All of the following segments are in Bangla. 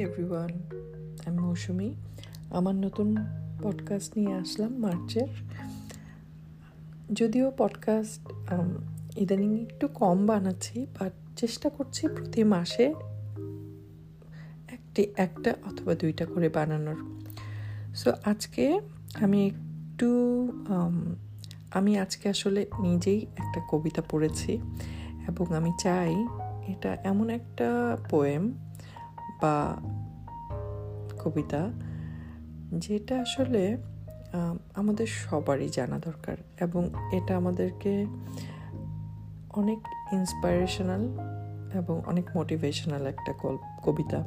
এভরিওয়ান আমি মৌসুমি আমার নতুন পডকাস্ট নিয়ে আসলাম মার্চের। যদিও পডকাস্ট ইদানিং একটু কম বানাচ্ছি বাট চেষ্টা করছি প্রতি মাসে একটি, একটা অথবা দুইটা করে বানানোর। সো আজকে আমি একটু আমি আজকে আসলে নিজেই একটা কবিতা পড়েছি এবং আমি চাই এটা এমন একটা পোয়েম বা কবিতা, যেটা আসলে আমাদের সবারই জানা দরকার এবং এটা আমাদেরকে অনেক ইন্সপাইরেশনাল এবং অনেক মোটিভেশনাল একটা কবিতা।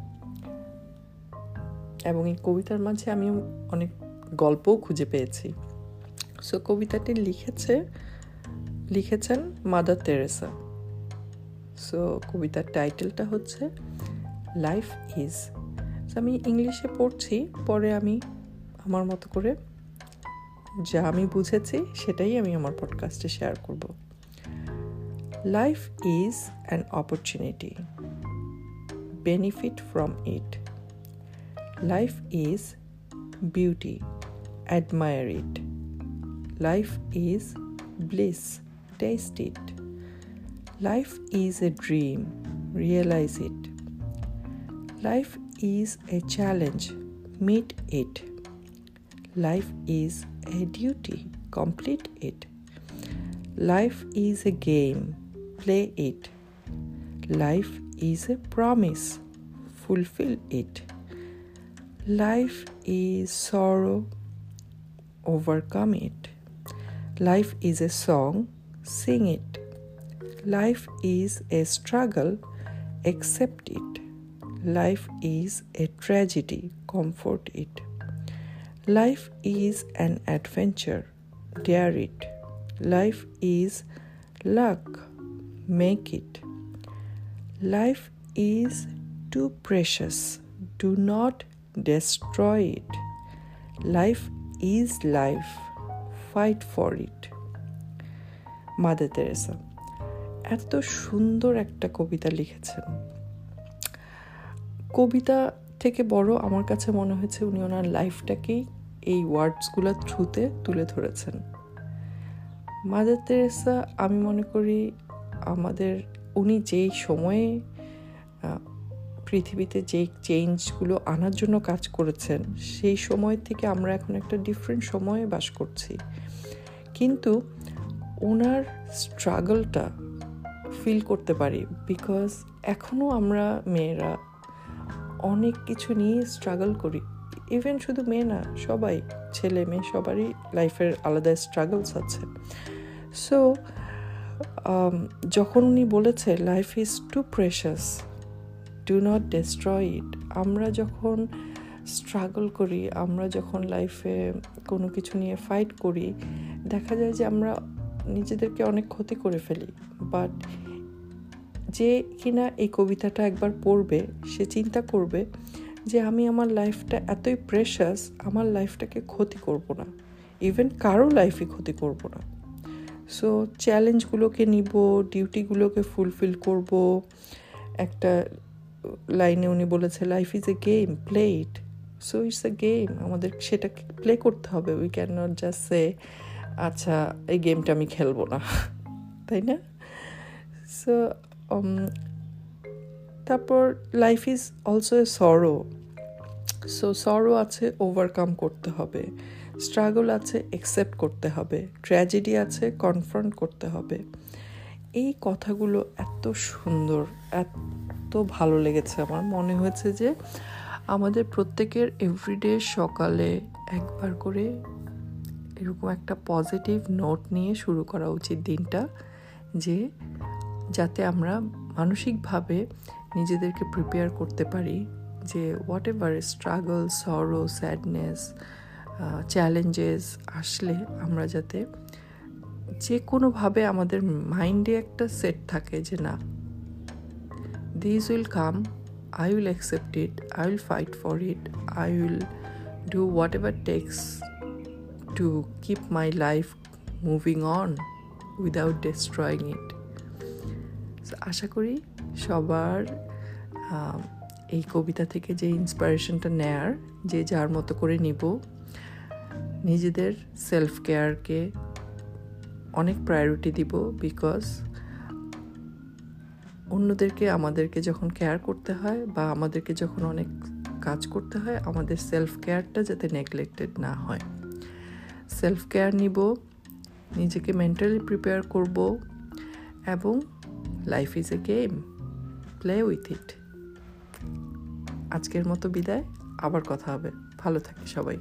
এবং এই কবিতার মাঝে আমি অনেক গল্পও খুঁজে পেয়েছি। সো কবিতাটি লিখেছে, লিখেছেন মাদার তেরেসা সো কবিতার টাইটেলটা হচ্ছে লাইফ ইজ আমি ইংলিশে পড়ছি, পরে আমি আমার মতো করে যা আমি বুঝেছি, সেটাই আমি আমার পডকাস্টে শেয়ার করব। Life is an opportunity benefit from it life is beauty admire it life is bliss taste it life is a dream realise it Life is a challenge, meet it. Life is a duty, complete it. Life is a game, play it. Life is a promise, fulfill it. Life is sorrow, overcome it. Life is a song, sing it. Life is a struggle, accept it. Life is a tragedy, comfort it. Life is an adventure, dare it. Life is luck, make it. Life is too precious, do not destroy it. Life is life, fight for it. Mother Teresa এত সুন্দর একটা কবিতা লিখেছেন কবিতা থেকে বড় আমার কাছে মনে হয়েছে উনি ওনার লাইফটাকেই এই ওয়ার্ডসগুলোর থ্রুতে তুলে ধরেছেন। মাদার তেরেসা আমি মনে করি আমাদের, উনি যেই সময়ে পৃথিবীতে যেই চেঞ্জগুলো আনার জন্য কাজ করেছেন, সেই সময় থেকে আমরা এখন একটা ডিফারেন্ট সময়ে বাস করছি। কিন্তু ওনার স্ট্রাগলটা ফিল করতে পারি বিকজ এখনও আমরা মেয়েরা অনেক কিছু নিয়ে স্ট্রাগল করি। ইভেন শুধু মেয়ে না সবাই ছেলে মেয়ে সবারই লাইফের আলাদা স্ট্রাগলস আছে। সো um, যখন উনি বলেছে life is too precious do not destroy it আমরা যখন স্ট্রাগল করি আমরা যখন লাইফে কোনো কিছু নিয়ে ফাইট করি দেখা যায় যে আমরা নিজেদেরকে অনেক ক্ষতি করে ফেলি। বাট যে কিনা এই কবিতাটা একবার পড়বে, সে চিন্তা করবে যে আমি আমার লাইফটা এতই প্রেশাস আমার লাইফটাকে ক্ষতি করব না। ইভেন কারও লাইফই ক্ষতি করব না। সো চ্যালেঞ্জগুলোকে নিব ডিউটিগুলোকে ফুলফিল করব। একটা লাইনে উনি বলেছে life is a game play it so it's a game আমাদের সেটাকে প্লে করতে হবে। We can not just say আচ্ছা এই গেমটা আমি খেলব না। তাই না? সো তারপর life is also a sorrow so সরো আছে ওভারকাম করতে হবে স্ট্রাগল আছে অ্যাকসেপ্ট করতে হবে ট্র্যাজেডি আছে কনফ্রন্ট করতে হবে। এই কথাগুলো এত সুন্দর, এত ভালো লেগেছে আমার। মনে হয়েছে যে আমাদের প্রত্যেকের এভরিডে সকালে একবার করে এরকম একটা পজিটিভ নোট নিয়ে শুরু করা উচিত দিনটা, যে যাতে আমরা মানসিকভাবে নিজেদেরকে প্রিপেয়ার করতে পারি যে whatever struggle sorrow sadness challenges আসলে আমরা যাতে যে কোনোভাবে আমাদের মাইন্ডে একটা সেট থাকে যে না this will come I will accept it I will fight for it I will do what takes to keep my life moving on without destroying it আশা করি সবার এই কবিতা থেকে যে ইন্সপিরেশনটা নেয়ার, যে যার মতো করে নিব, নিজেদের সেলফ কেয়ারকে অনেক প্রায়োরিটি দিব বিকজ অন্যদেরকে, আমাদেরকে যখন কেয়ার করতে হয় বা আমাদেরকে যখন অনেক কাজ করতে হয়, আমাদের সেলফ কেয়ারটা যাতে নেগলেক্টেড না হয়। সেলফ কেয়ার নিব, নিজেকে মেন্টালি প্রিপেয়ার করব এবং life is a game play with it আজকের মতো বিদায়। আবার কথা হবে। ভালো থাকে সবাই।